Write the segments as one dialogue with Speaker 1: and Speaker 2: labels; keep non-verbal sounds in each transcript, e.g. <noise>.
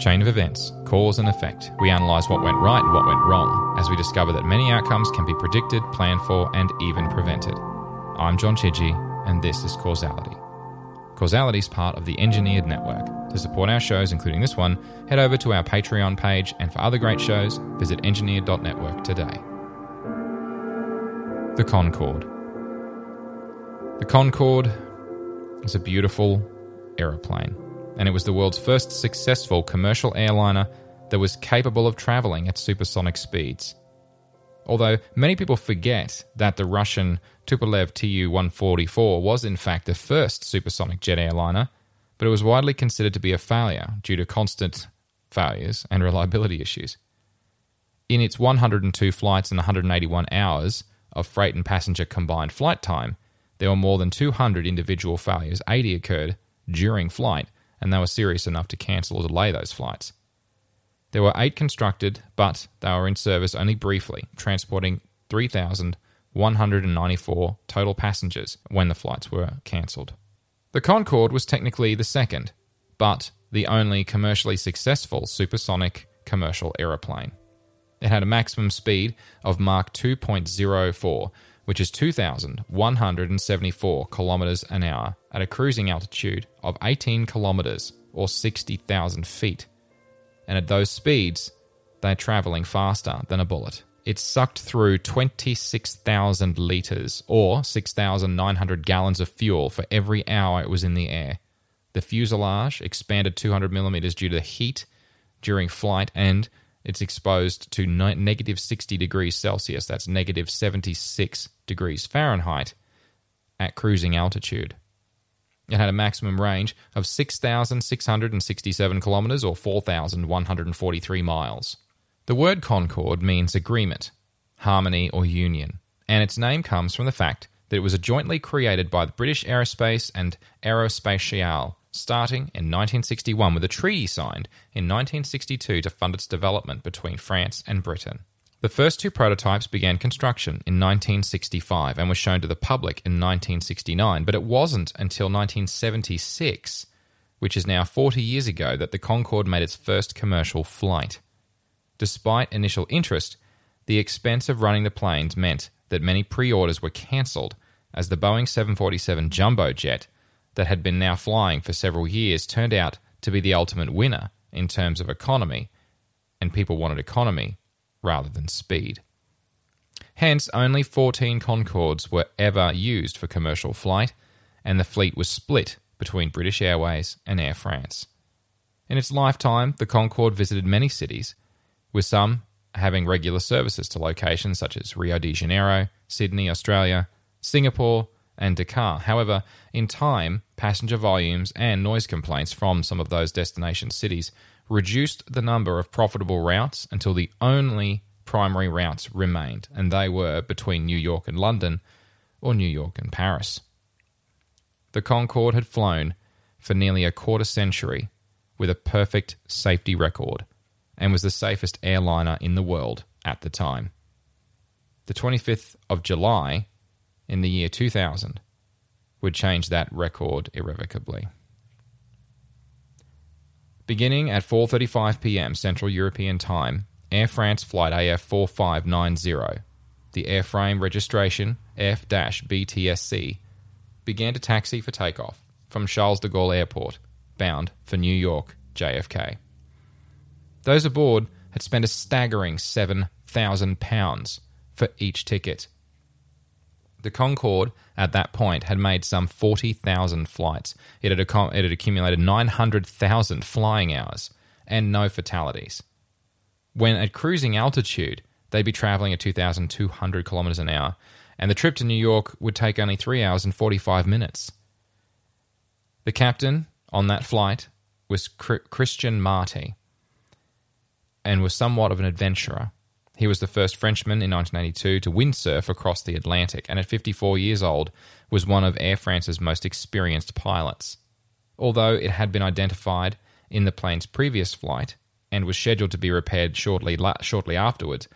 Speaker 1: Chain of events, cause and effect. We analyse what went right and what went wrong, as we discover that many outcomes can be predicted, planned for, and even prevented. I'm John Chidgey, and this is Causality. Causality is part of the Engineered Network. To support our shows, including this one, head over to our Patreon page, and for other great shows, visit engineered.network today. The Concorde. The Concorde is a beautiful aeroplane, and it was the world's first successful commercial airliner that was capable of traveling at supersonic speeds. Although many people forget that the Russian Tupolev Tu 144 was in fact the first supersonic jet airliner, but it was widely considered to be a failure due to constant failures and <laughs> reliability issues. In its 102 flights and 181 hours of freight and passenger combined flight time, there were more than 200 individual failures. 80 occurred during flight, and they were serious enough to cancel or delay those flights. There were eight constructed, but they were in service only briefly, transporting 3,194 total passengers when the flights were cancelled. The Concorde was technically the second, but the only commercially successful supersonic commercial aeroplane. It had a maximum speed of Mach 2.04, which is 2,174 kilometers an hour at a cruising altitude of 18 kilometers or 60,000 feet. And at those speeds, they're traveling faster than a bullet. It sucked through 26,000 liters or 6,900 gallons of fuel for every hour it was in the air. The fuselage expanded 200 millimeters due to the heat during flight and it's exposed to negative 60 degrees Celsius, that's negative 76 degrees Fahrenheit, at cruising altitude. It had a maximum range of 6,667 kilometers or 4,143 miles. The word Concord means agreement, harmony, or union, and its name comes from the fact that it was jointly created by the British Aerospace and Aerospatiale starting in 1961 with a treaty signed in 1962 to fund its development between France and Britain. The first two prototypes began construction in 1965 and were shown to the public in 1969, but it wasn't until 1976, which is now 40 years ago, that the Concorde made its first commercial flight. Despite initial interest, the expense of running the planes meant that many pre orders were cancelled as the Boeing 747 jumbo jet that had been now flying for several years turned out to be the ultimate winner in terms of economy, and people wanted economy rather than speed. Hence, only 14 Concordes were ever used for commercial flight, and the fleet was split between British Airways and Air France. In its lifetime, the Concorde visited many cities, with some having regular services to locations such as Rio de Janeiro, Sydney, Australia, Singapore, and Dakar. However, in time, passenger volumes and noise complaints from some of those destination cities reduced the number of profitable routes until the only primary routes remained, and they were between New York and London or New York and Paris. The Concorde had flown for nearly a quarter century with a perfect safety record and was the safest airliner in the world at the time. The 25th of July in the year 2000 would change that record irrevocably. Beginning at 4:35 p.m. Central European Time, Air France flight AF4590, the airframe registration F-BTSC, began to taxi for takeoff from Charles de Gaulle Airport, bound for New York JFK. Those aboard had spent a staggering £7,000 for each ticket the Concorde, at that point, had made some 40,000 flights. It had, ac- it had accumulated 900,000 flying hours and no fatalities. When at cruising altitude, they'd be traveling at 2,200 kilometers an hour, and the trip to New York would take only 3 hours and 45 minutes. The captain on that flight was Christian Marty and was somewhat of an adventurer. He was the first Frenchman in 1982 to windsurf across the Atlantic, and at 54 years old, was one of Air France's most experienced pilots. Although it had been identified in the plane's previous flight and was scheduled to be repaired shortly, shortly afterwards,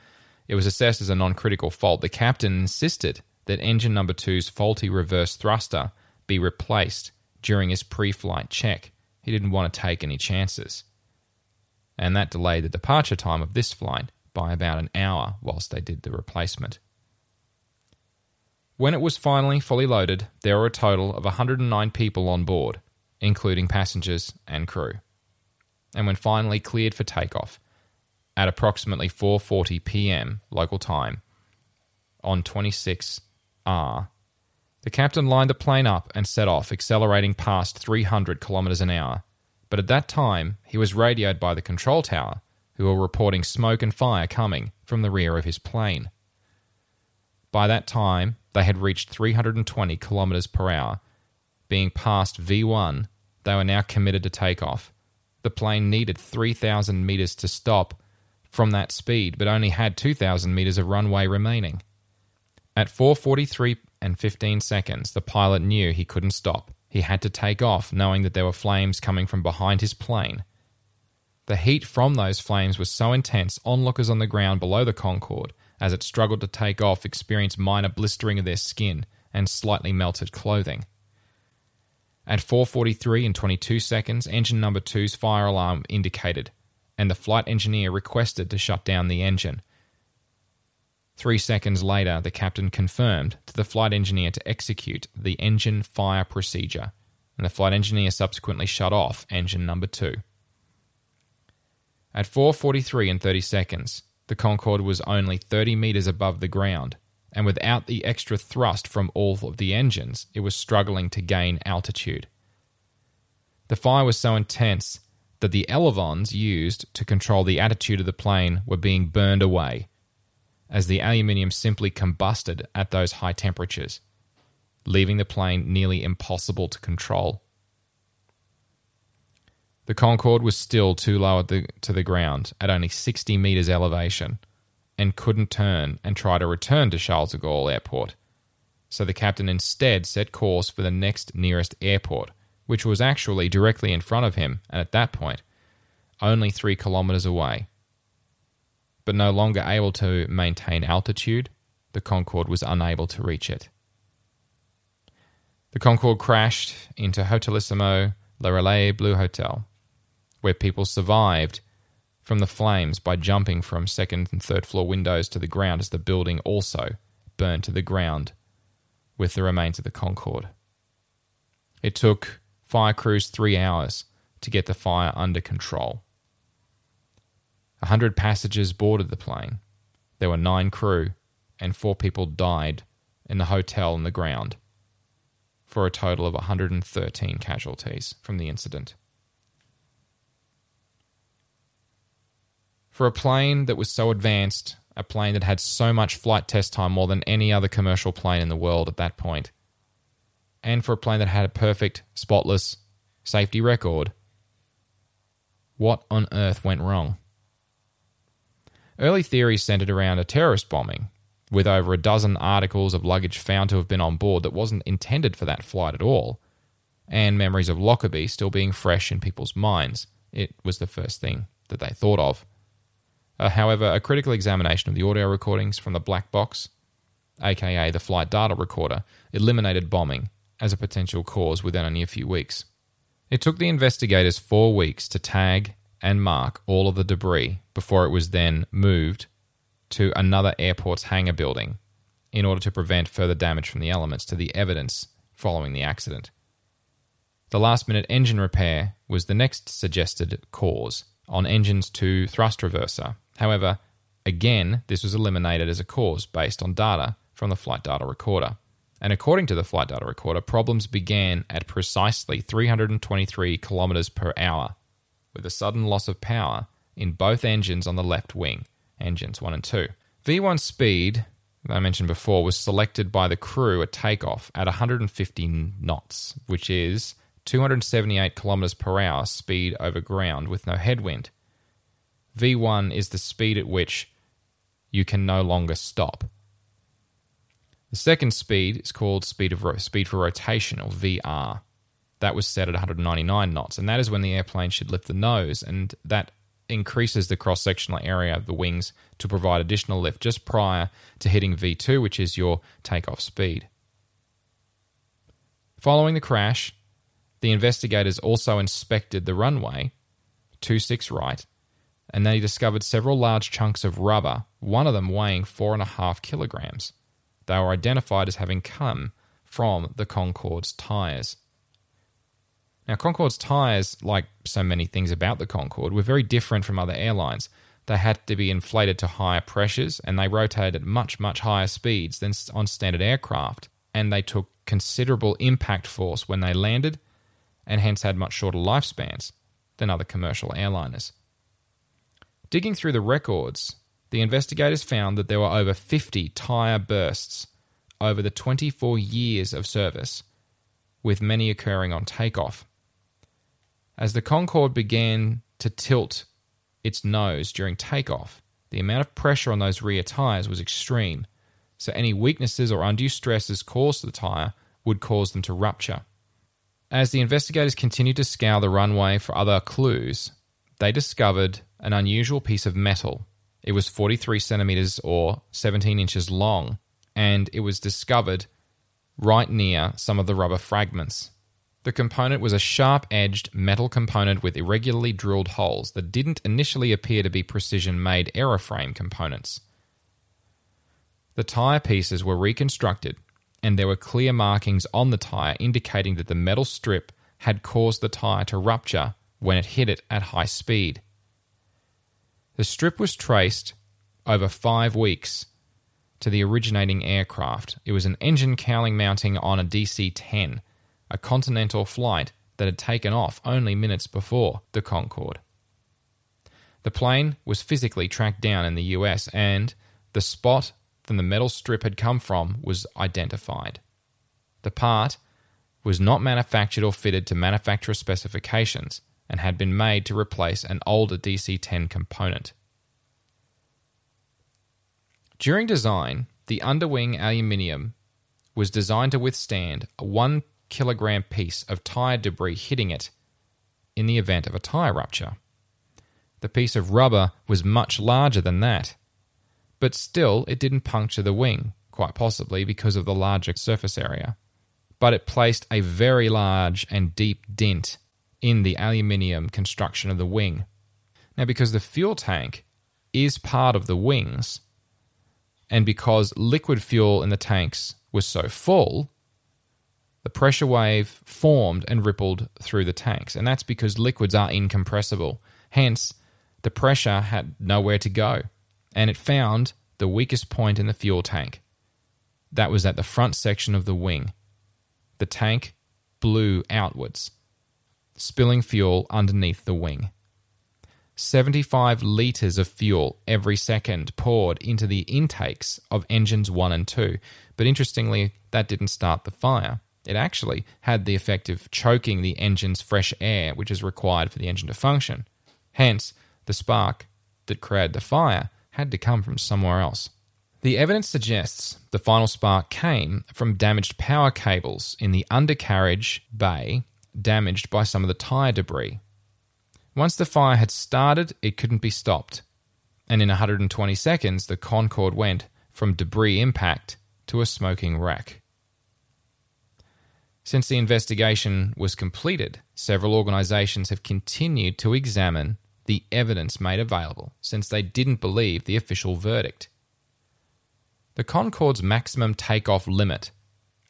Speaker 1: it was assessed as a non critical fault. The captain insisted that engine number two's faulty reverse thruster be replaced during his pre flight check. He didn't want to take any chances. and that delayed the departure time of this flight by about an hour whilst they did the replacement. When it was finally fully loaded, there were a total of 109 people on board, including passengers and crew. And when finally cleared for takeoff, at approximately 4:40 p.m. local time on 26R, the captain lined the plane up and set off, accelerating past 300 kilometers an hour. But at that time, he was radioed by the control tower, who were reporting smoke and fire coming from the rear of his plane. By that time, they had reached 320 kilometers per hour. Being past V1, they were now committed to takeoff. The plane needed 3,000 meters to stop from that speed, but only had 2,000 meters of runway remaining. At 4:43 and 15 seconds, the pilot knew he couldn't stop. He had to take off, knowing that there were flames coming from behind his plane. The heat from those flames was so intense, onlookers on the ground below the Concorde, as it struggled to take off, experienced minor blistering of their skin and slightly melted clothing. At 4:43 and 22 seconds, engine number 2's fire alarm indicated, and the flight engineer requested to shut down the engine. Three seconds later, the captain confirmed to the flight engineer to execute the engine fire procedure, and the flight engineer subsequently shut off engine number 2. At 4:43 and 30 seconds, the Concorde was only 30 meters above the ground, and without the extra thrust from all of the engines, it was struggling to gain altitude. The fire was so intense that the elevons used to control the attitude of the plane were being burned away, as the aluminium simply combusted at those high temperatures, leaving the plane nearly impossible to control. The Concorde was still too low the, to the ground at only 60 meters elevation and couldn't turn and try to return to Charles de Gaulle Airport. So the captain instead set course for the next nearest airport, which was actually directly in front of him, and at that point, only three kilometers away. But no longer able to maintain altitude, the Concorde was unable to reach it. The Concorde crashed into Hotelissimo Le Relais Bleu Hotel, where people survived from the flames by jumping from second and third floor windows to the ground as the building also burned to the ground with the remains of the Concorde. It took fire crews three hours to get the fire under control. A hundred passengers boarded the plane. There were nine crew, and four people died in the hotel on the ground, for a total of 113 casualties from the incident. For a plane that was so advanced, a plane that had so much flight test time more than any other commercial plane in the world at that point, and for a plane that had a perfect, spotless safety record, what on earth went wrong? Early theories centered around a terrorist bombing, with over a dozen articles of luggage found to have been on board that wasn't intended for that flight at all, and memories of Lockerbie still being fresh in people's minds. It was the first thing that they thought of. Uh, however, a critical examination of the audio recordings from the black box, aka the flight data recorder, eliminated bombing as a potential cause within only a few weeks. It took the investigators four weeks to tag and mark all of the debris before it was then moved to another airport's hangar building in order to prevent further damage from the elements to the evidence following the accident. The last minute engine repair was the next suggested cause on engines to thrust reverser However, again, this was eliminated as a cause based on data from the flight data recorder. And according to the flight data recorder, problems began at precisely 323 kilometers per hour, with a sudden loss of power in both engines on the left wing, engines 1 and 2. V1 speed, that I mentioned before, was selected by the crew at takeoff at 150 knots, which is 278 kilometers per hour speed over ground with no headwind. V1 is the speed at which you can no longer stop. The second speed is called speed of ro- speed for rotation or VR. That was set at 199 knots, and that is when the airplane should lift the nose, and that increases the cross sectional area of the wings to provide additional lift just prior to hitting V2, which is your takeoff speed. Following the crash, the investigators also inspected the runway 26 right and they discovered several large chunks of rubber, one of them weighing four and a half kilograms. They were identified as having come from the Concorde's tyres. Now, Concorde's tyres, like so many things about the Concorde, were very different from other airlines. They had to be inflated to higher pressures and they rotated at much, much higher speeds than on standard aircraft. And they took considerable impact force when they landed and hence had much shorter lifespans than other commercial airliners. Digging through the records, the investigators found that there were over 50 tyre bursts over the 24 years of service, with many occurring on takeoff. As the Concorde began to tilt its nose during takeoff, the amount of pressure on those rear tyres was extreme, so any weaknesses or undue stresses caused to the tyre would cause them to rupture. As the investigators continued to scour the runway for other clues, they discovered an unusual piece of metal. It was 43 centimeters or 17 inches long, and it was discovered right near some of the rubber fragments. The component was a sharp edged metal component with irregularly drilled holes that didn't initially appear to be precision made aeroframe components. The tyre pieces were reconstructed, and there were clear markings on the tyre indicating that the metal strip had caused the tyre to rupture when it hit it at high speed. The strip was traced over five weeks to the originating aircraft. It was an engine cowling mounting on a DC 10 a continental flight that had taken off only minutes before the Concorde. The plane was physically tracked down in the US, and the spot from the metal strip had come from was identified. The part was not manufactured or fitted to manufacturer specifications and had been made to replace an older DC 10 component. During design, the underwing aluminium was designed to withstand a 1 kilogram piece of tyre debris hitting it in the event of a tyre rupture. The piece of rubber was much larger than that, but still it didn't puncture the wing, quite possibly because of the larger surface area. But it placed a very large and deep dent in the aluminium construction of the wing. Now, because the fuel tank is part of the wings, and because liquid fuel in the tanks was so full, the pressure wave formed and rippled through the tanks. And that's because liquids are incompressible. Hence, the pressure had nowhere to go. And it found the weakest point in the fuel tank. That was at the front section of the wing. The tank blew outwards, spilling fuel underneath the wing. 75 litres of fuel every second poured into the intakes of engines 1 and 2. But interestingly, that didn't start the fire. It actually had the effect of choking the engine's fresh air, which is required for the engine to function. Hence, the spark that created the fire had to come from somewhere else. The evidence suggests the final spark came from damaged power cables in the undercarriage bay, damaged by some of the tyre debris. Once the fire had started, it couldn't be stopped. And in 120 seconds, the Concorde went from debris impact to a smoking wreck. Since the investigation was completed, several organizations have continued to examine the evidence made available since they didn't believe the official verdict. The Concorde's maximum takeoff limit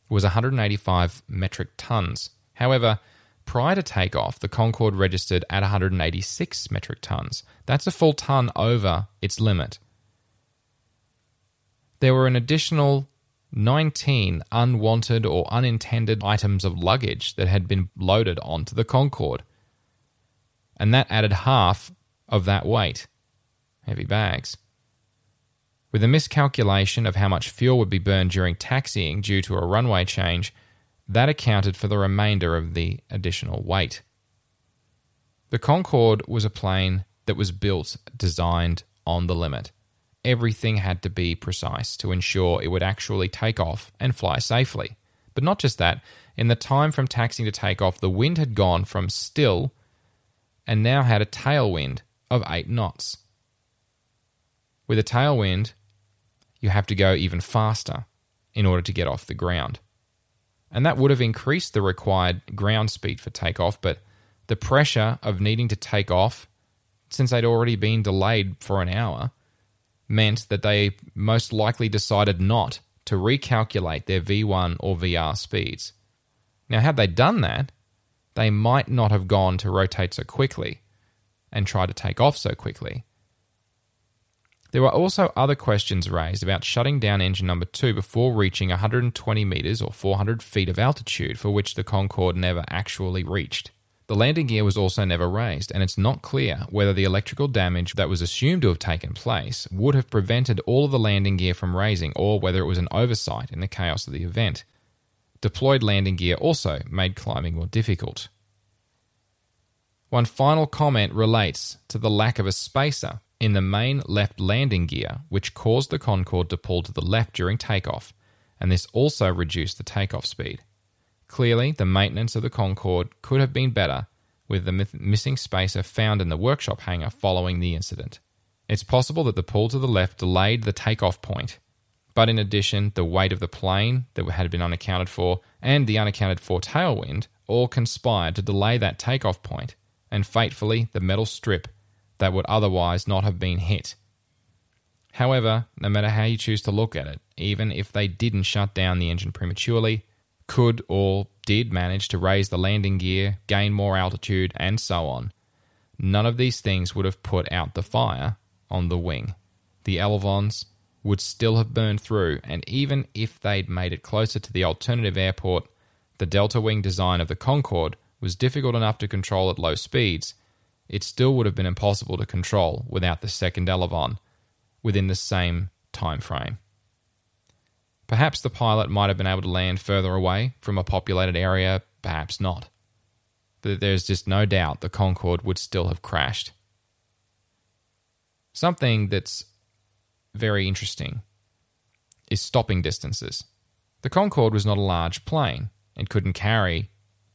Speaker 1: was 185 metric tons. However, prior to takeoff, the Concorde registered at 186 metric tons. That's a full ton over its limit. There were an additional 19 unwanted or unintended items of luggage that had been loaded onto the Concorde. And that added half of that weight. Heavy bags. With a miscalculation of how much fuel would be burned during taxiing due to a runway change, that accounted for the remainder of the additional weight. The Concorde was a plane that was built, designed on the limit everything had to be precise to ensure it would actually take off and fly safely. But not just that, in the time from taxiing to takeoff, the wind had gone from still and now had a tailwind of 8 knots. With a tailwind, you have to go even faster in order to get off the ground. And that would have increased the required ground speed for takeoff, but the pressure of needing to take off since they'd already been delayed for an hour, meant that they most likely decided not to recalculate their V1 or VR speeds. Now, had they done that, they might not have gone to rotate so quickly and try to take off so quickly. There were also other questions raised about shutting down engine number 2 before reaching 120 metres or 400 feet of altitude, for which the Concorde never actually reached. The landing gear was also never raised, and it's not clear whether the electrical damage that was assumed to have taken place would have prevented all of the landing gear from raising, or whether it was an oversight in the chaos of the event. Deployed landing gear also made climbing more difficult. One final comment relates to the lack of a spacer in the main left landing gear, which caused the Concorde to pull to the left during takeoff, and this also reduced the takeoff speed. Clearly, the maintenance of the Concorde could have been better with the missing spacer found in the workshop hangar following the incident. It's possible that the pull to the left delayed the takeoff point, but in addition, the weight of the plane that had been unaccounted for and the unaccounted for tailwind all conspired to delay that takeoff point, and fatefully, the metal strip that would otherwise not have been hit. However, no matter how you choose to look at it, even if they didn't shut down the engine prematurely, could or did manage to raise the landing gear, gain more altitude, and so on. None of these things would have put out the fire on the wing. The elevons would still have burned through, and even if they'd made it closer to the alternative airport, the delta wing design of the Concorde was difficult enough to control at low speeds. It still would have been impossible to control without the second elevon within the same time frame. Perhaps the pilot might have been able to land further away from a populated area, perhaps not. But there's just no doubt the Concorde would still have crashed. Something that's very interesting is stopping distances. The Concorde was not a large plane and couldn't carry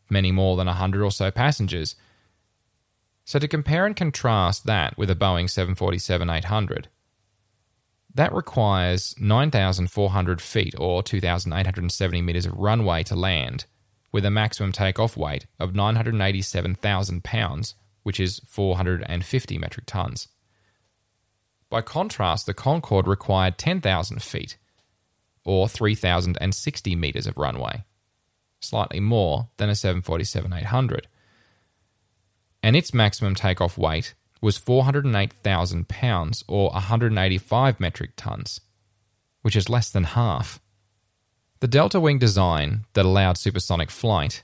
Speaker 1: many more than 100 or so passengers. So, to compare and contrast that with a Boeing 747 800, that requires 9,400 feet or 2,870 meters of runway to land, with a maximum takeoff weight of 987,000 pounds, which is 450 metric tons. By contrast, the Concorde required 10,000 feet, or 3,060 meters of runway, slightly more than a 747 800. And its maximum takeoff weight was 408,000 pounds or 185 metric tons, which is less than half. The delta wing design that allowed supersonic flight,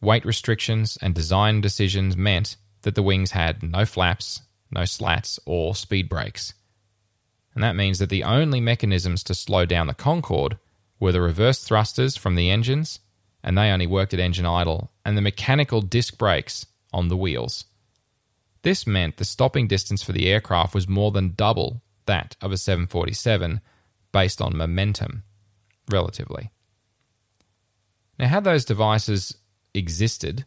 Speaker 1: weight restrictions, and design decisions meant that the wings had no flaps, no slats, or speed brakes. And that means that the only mechanisms to slow down the Concorde were the reverse thrusters from the engines, and they only worked at engine idle, and the mechanical disc brakes on the wheels. This meant the stopping distance for the aircraft was more than double that of a 747 based on momentum, relatively. Now, had those devices existed,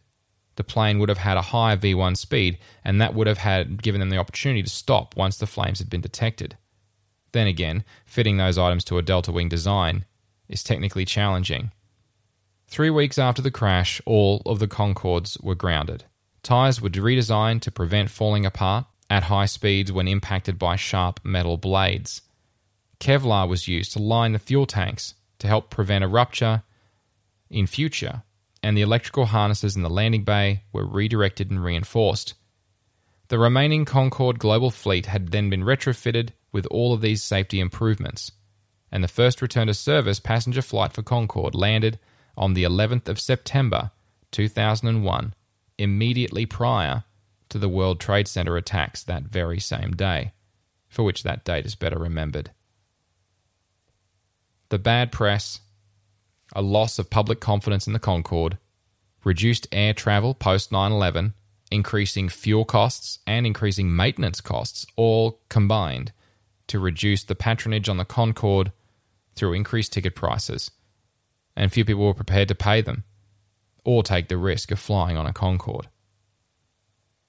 Speaker 1: the plane would have had a higher V1 speed, and that would have had given them the opportunity to stop once the flames had been detected. Then again, fitting those items to a delta wing design is technically challenging. Three weeks after the crash, all of the Concordes were grounded. Tyres were redesigned to prevent falling apart at high speeds when impacted by sharp metal blades. Kevlar was used to line the fuel tanks to help prevent a rupture in future, and the electrical harnesses in the landing bay were redirected and reinforced. The remaining Concorde Global fleet had then been retrofitted with all of these safety improvements, and the first return to service passenger flight for Concorde landed on the 11th of September 2001 immediately prior to the World Trade Center attacks that very same day, for which that date is better remembered. The bad press, a loss of public confidence in the Concorde, reduced air travel post 9 11, increasing fuel costs, and increasing maintenance costs, all combined to reduce the patronage on the Concorde through increased ticket prices, and few people were prepared to pay them or take the risk of flying on a Concorde.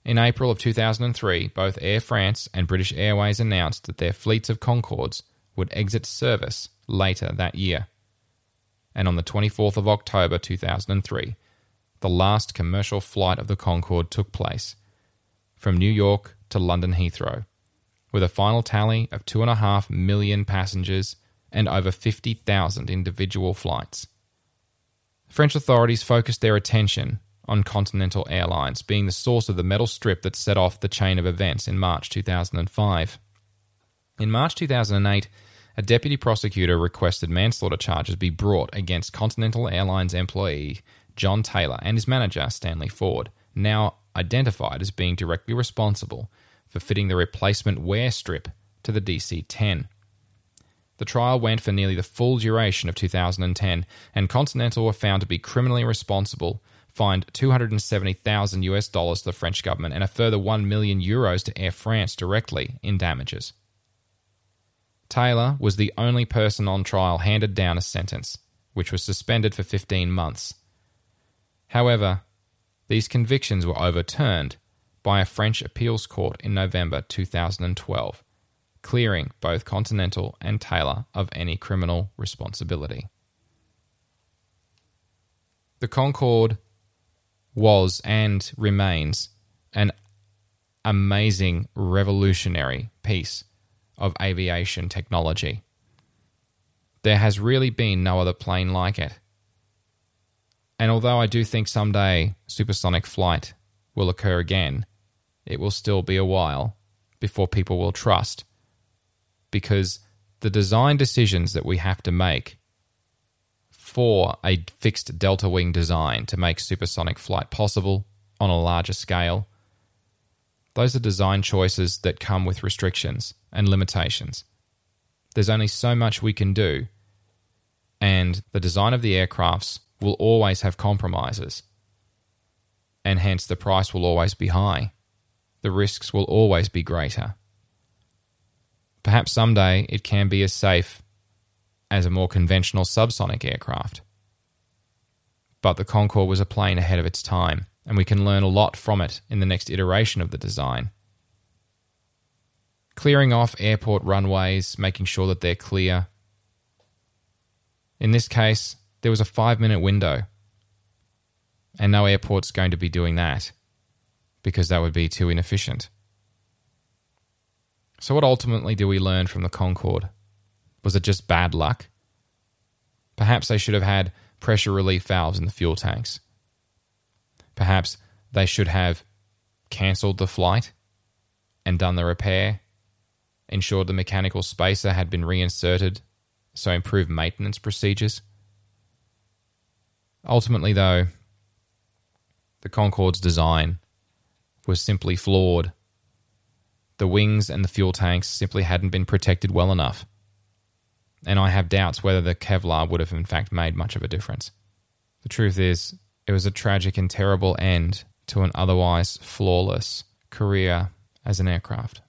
Speaker 1: In April of 2003, both Air France and British Airways announced that their fleets of Concordes would exit service later that year. And on the 24th of October 2003, the last commercial flight of the Concorde took place from New York to London Heathrow, with a final tally of 2.5 million passengers and over 50,000 individual flights. French authorities focused their attention on Continental Airlines being the source of the metal strip that set off the chain of events in March 2005. In March 2008, a deputy prosecutor requested manslaughter charges be brought against Continental Airlines employee John Taylor and his manager Stanley Ford, now identified as being directly responsible for fitting the replacement wear strip to the DC 10. The trial went for nearly the full duration of 2010, and Continental were found to be criminally responsible fined 270,000 US dollars to the French government and a further 1 million euros to Air France directly in damages. Taylor was the only person on trial handed down a sentence, which was suspended for 15 months. However, these convictions were overturned by a French appeals court in November 2012, clearing both Continental and Taylor of any criminal responsibility. The Concorde was and remains an amazing revolutionary piece of aviation technology. There has really been no other plane like it. And although I do think someday supersonic flight will occur again, it will still be a while before people will trust because the design decisions that we have to make for a fixed delta wing design to make supersonic flight possible on a larger scale. Those are design choices that come with restrictions and limitations. There's only so much we can do, and the design of the aircrafts will always have compromises, and hence the price will always be high. The risks will always be greater. Perhaps someday it can be as safe as a more conventional subsonic aircraft. But the Concorde was a plane ahead of its time, and we can learn a lot from it in the next iteration of the design. Clearing off airport runways, making sure that they're clear. In this case, there was a five minute window, and no airport's going to be doing that because that would be too inefficient. So, what ultimately do we learn from the Concorde? Was it just bad luck? Perhaps they should have had pressure relief valves in the fuel tanks. Perhaps they should have cancelled the flight and done the repair, ensured the mechanical spacer had been reinserted, so improved maintenance procedures. Ultimately, though, the Concorde's design was simply flawed. The wings and the fuel tanks simply hadn't been protected well enough and I have doubts whether the Kevlar would have in fact made much of a difference. The truth is, it was a tragic and terrible end to an otherwise flawless career as an aircraft.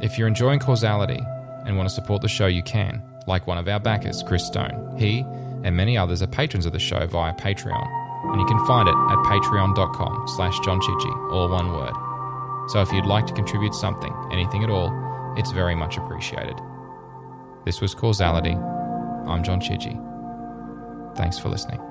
Speaker 1: If you're enjoying Causality and want to support the show, you can, like one of our backers, Chris Stone. He and many others are patrons of the show via Patreon, and you can find it at patreon.com slash johnchidgey, all one word. So if you'd like to contribute something, anything at all, it's very much appreciated. This was Causality. I'm John Chidgey. Thanks for listening.